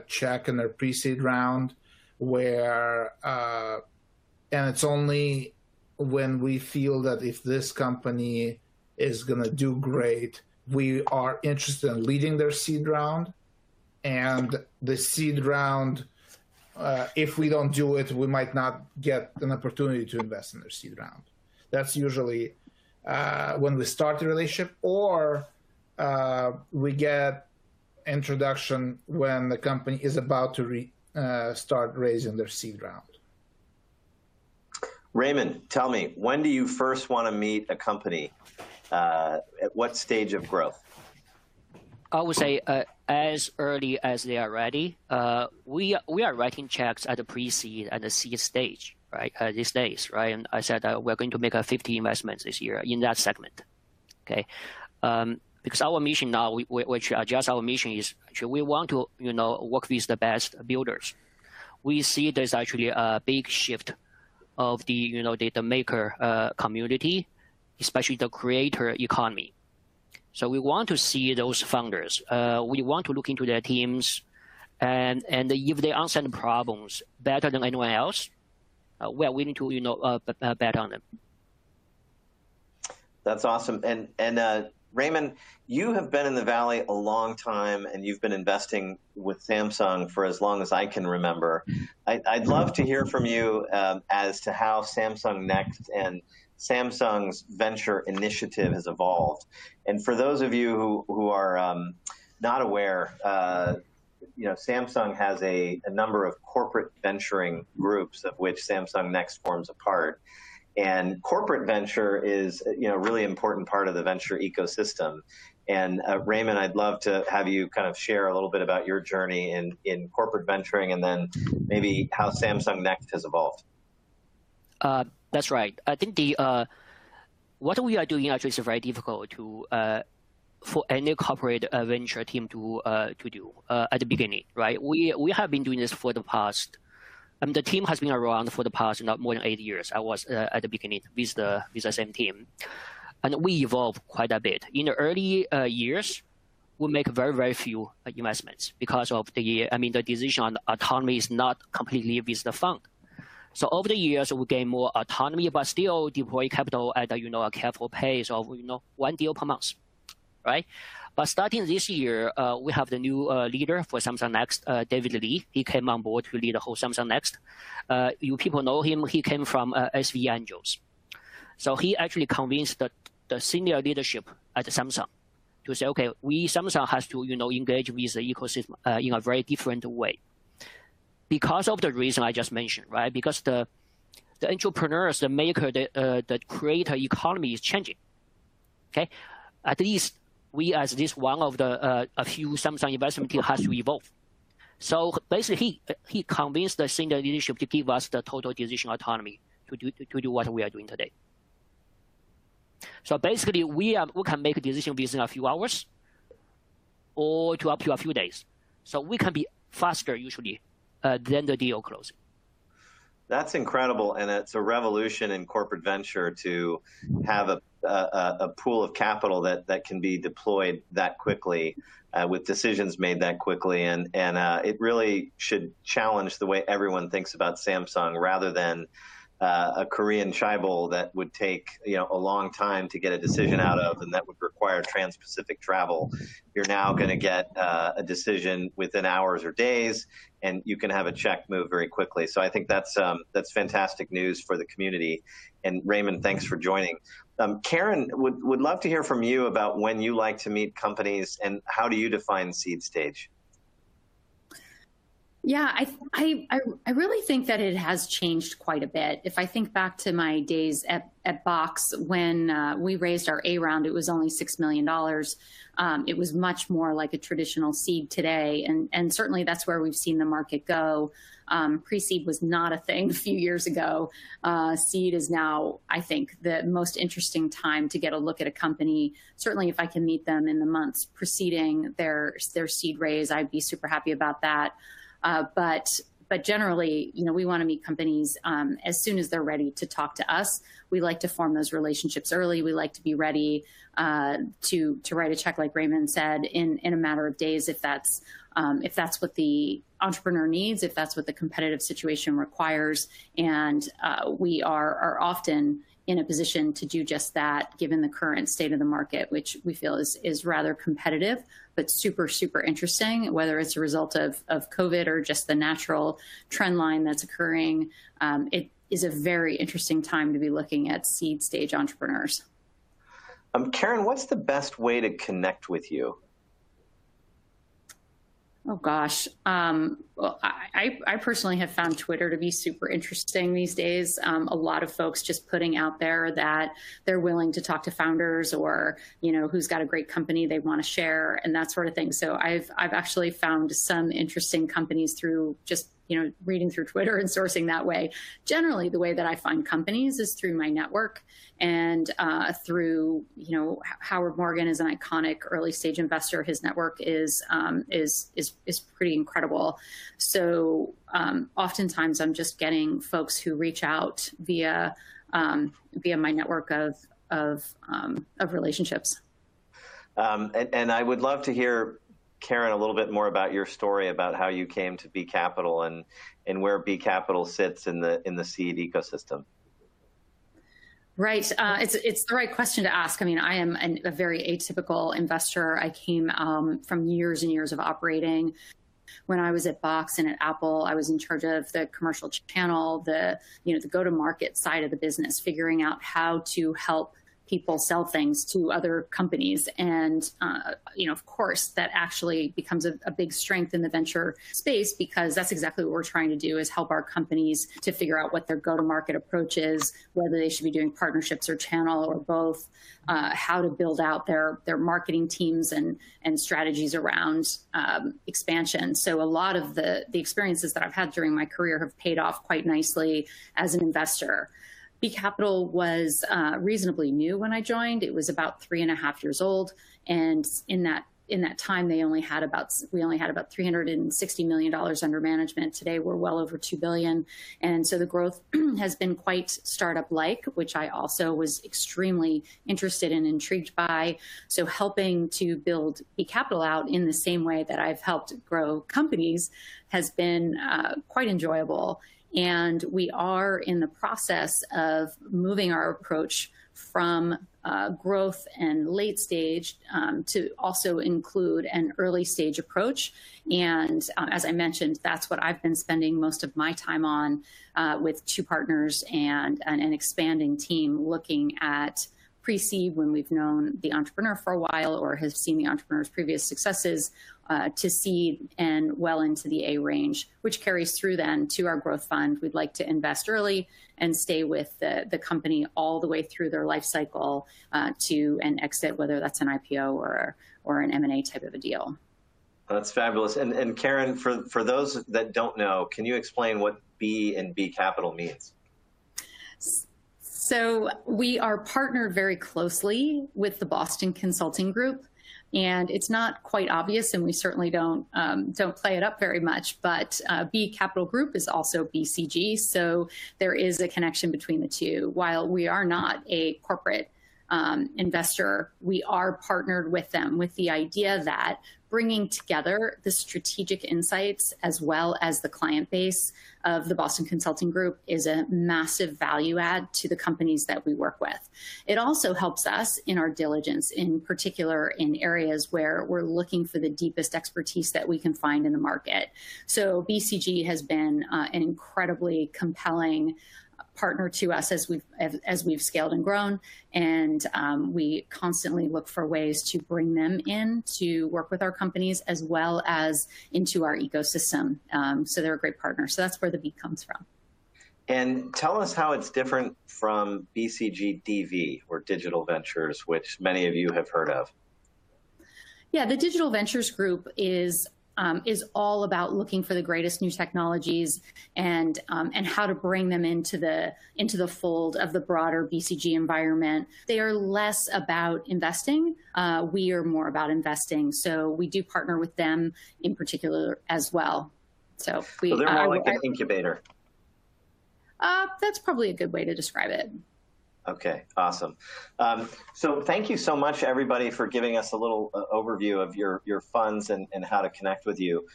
check in their pre-seed round, where uh, and it's only when we feel that if this company is going to do great, we are interested in leading their seed round. And the seed round, uh, if we don't do it, we might not get an opportunity to invest in their seed round. That's usually uh, when we start the relationship, or we get introduction when the company is about to uh, start raising their seed round. Raymond, tell me, when do you first want to meet a company? Uh, at what stage of growth? I would say uh, as early as they are ready. We we are writing checks at the pre-seed and the seed stage right? these days. Right? And I said we're going to make 50 investments this year in that segment. Um, Because our mission now, which uh, adjusts our mission, is we want to you know work with the best builders. We see there's actually a big shift of the you know data maker uh, community, especially the creator economy. So we want to see those founders. Uh, we want to look into their teams. And and if they understand problems better than anyone else, we are willing to you know bet on them. That's awesome. And Raymond, you have been in the Valley a long time, and you've been investing with Samsung for as long as I can remember. I'd love to hear from you as to how Samsung Next and Samsung's venture initiative has evolved. And for those of you who are not aware, uh, you know, Samsung has a number of corporate venturing groups of which Samsung Next forms a part. And corporate venture is a really important part of the venture ecosystem. And uh, Raymond, I'd love to have you kind of share a little bit about your journey in in corporate venturing and then maybe how Samsung Next has evolved. Uh, that's right. I think the uh, what we are doing actually is very difficult to for any corporate venture team to do at the beginning. Right? We we have been doing this for the past. Um, the team has been around for the past more than eight years. I was uh, at the beginning with the same team. And we evolved quite a bit. In the early uh, years, we make very, very few investments because of the I mean the decision on autonomy is not completely with the fund. So over the years, we gain more autonomy, but still deploy capital at you know a careful pace of you know one deal per month. But starting this year, uh, we have the new uh, leader for Samsung Next, uh, David Lee. He came on board to lead the whole Samsung Next. You people know him. He came from SV Angels. So he actually convinced the senior leadership at Samsung to say, OK, we Samsung has to you know, engage with the ecosystem in a very different way. Because of the reason I just mentioned, right? because the the entrepreneurs, the maker, the the creator economy is changing. Okay, at least we, as this one of the uh, a few Samsung investment team has to evolve. So basically, he he convinced the senior leadership to give us the total decision autonomy to do to do what we are doing today. So basically, we are, we can make a decision within a few hours or to up to a few days. So we can be faster, usually, uh, than the deal closing. That's incredible. And it's a revolution in corporate venture to have a a a pool of capital that that can be deployed that quickly uh, with decisions made that quickly. and And uh it really should challenge the way everyone thinks about Samsung rather than Uh, a Korean chaebol that would take you know a long time to get a decision out of and that would require trans-Pacific travel. You're now going to get uh, a decision within hours or days, and you can have a check move very quickly. So I think that's um, that's fantastic news for the community. And Raymond, thanks for joining. Um, Karen, would would love to hear from you about when you like to meet companies and how do you define seed stage? Yeah, I I, I really think that it has changed quite a bit. If I think back to my days at at Box, when uh, we raised our A round, it was only $6 million. Um, it was much more like a traditional seed today. And and certainly, that's where we've seen the market go. Um, pre-seed was not a thing a few years ago. Uh, seed is now, I think, the most interesting time to get a look at a company. Certainly, if I can meet them in the months preceding their, their seed raise, I'd be super happy about that. But but generally, you know, we want to meet companies as soon as they're ready to talk to us. We like to form those relationships early. We like to be ready to to write a check, like Raymond said, in a matter of days if that's um, if that's what the entrepreneur needs, if that's what the competitive situation requires. And uh, we are, are often in a position to do just that, given the current state of the market, which we feel is, is rather competitive, but super, super interesting, whether it's a result of, of COVID or just the natural trend line that's occurring. Um, it is a very interesting time to be looking at seed stage entrepreneurs. Um, Karen, what's the best way to connect with you? Oh gosh, um, well, I, I personally have found Twitter to be super interesting these days. Um, a lot of folks just putting out there that they're willing to talk to founders or you know who's got a great company they want to share and that sort of thing. So I've I've actually found some interesting companies through just you know, reading through Twitter and sourcing that way. Generally, the way that I find companies is through my network and uh, through, you know, Howard Morgan is an iconic early stage investor. His network is um, is is is pretty incredible. So um, oftentimes, I'm just getting folks who reach out via um, via my network of of um, of relationships. Um, and, and I would love to hear Karen a little bit more about your story about how you came to B Capital and and where B Capital sits in the in the seed ecosystem. Right. Uh, it's it's the right question to ask. I mean, I am an, a very atypical investor. I came um, from years and years of operating. When I was at Box and at Apple, I was in charge of the commercial channel, the you know the go to market side of the business, figuring out how to help people sell things to other companies. And, uh, you know, of course, that actually becomes a, a, big strength in the venture space because that's exactly what we're trying to do is help our companies to figure out what their go-to-market approach is, whether they should be doing partnerships or channel or both, uh, how to build out their, their marketing teams and, and strategies around um, expansion. So a lot of the, the experiences that I've had during my career have paid off quite nicely as an investor. B Capital was uh, reasonably new when I joined. It was about three and a half years old, and in that in that time, they only had about we only had about 360 million dollars under management. Today, we're well over two billion, and so the growth has been quite startup-like, which I also was extremely interested and intrigued by. So, helping to build e capital out in the same way that I've helped grow companies has been uh, quite enjoyable. And we are in the process of moving our approach from uh, growth and late stage um, to also include an early stage approach. And um, as I mentioned, that's what I've been spending most of my time on uh, with two partners and, and an expanding team looking at pre-seed when we've known the entrepreneur for a while or have seen the entrepreneur's previous successes uh, to seed and well into the A range, which carries through then to our growth fund. We'd like to invest early and stay with the, the company all the way through their life cycle uh, to an exit, whether that's an IPO or, or an M&A type of a deal. That's fabulous. And, and Karen, for, for those that don't know, can you explain what B and B Capital means? So we are partnered very closely with the Boston Consulting Group, and it's not quite obvious, and we certainly don't um, don't play it up very much. But uh, B Capital Group is also BCG, so there is a connection between the two. While we are not a corporate um, investor, we are partnered with them with the idea that bringing together the strategic insights as well as the client base of the Boston Consulting Group is a massive value add to the companies that we work with. It also helps us in our diligence, in particular in areas where we're looking for the deepest expertise that we can find in the market. So BCG has been uh, an incredibly compelling partner to us as we've as we've scaled and grown, and um, we constantly look for ways to bring them in to work with our companies as well as into our ecosystem. Um, so they're a great partner. So that's where the B comes from. And tell us how it's different from BCG DV or Digital Ventures, which many of you have heard of. Yeah, the Digital Ventures Group is um, is all about looking for the greatest new technologies and um, and how to bring them into the into the fold of the broader BCG environment. They are less about investing. Uh, we are more about investing. So we do partner with them in particular as well. So we. So they're more uh, like an incubator. Uh, that's probably a good way to describe it. Okay, awesome. Um, so thank you so much, everybody, for giving us a little uh, overview of your, your funds and, and how to connect with you.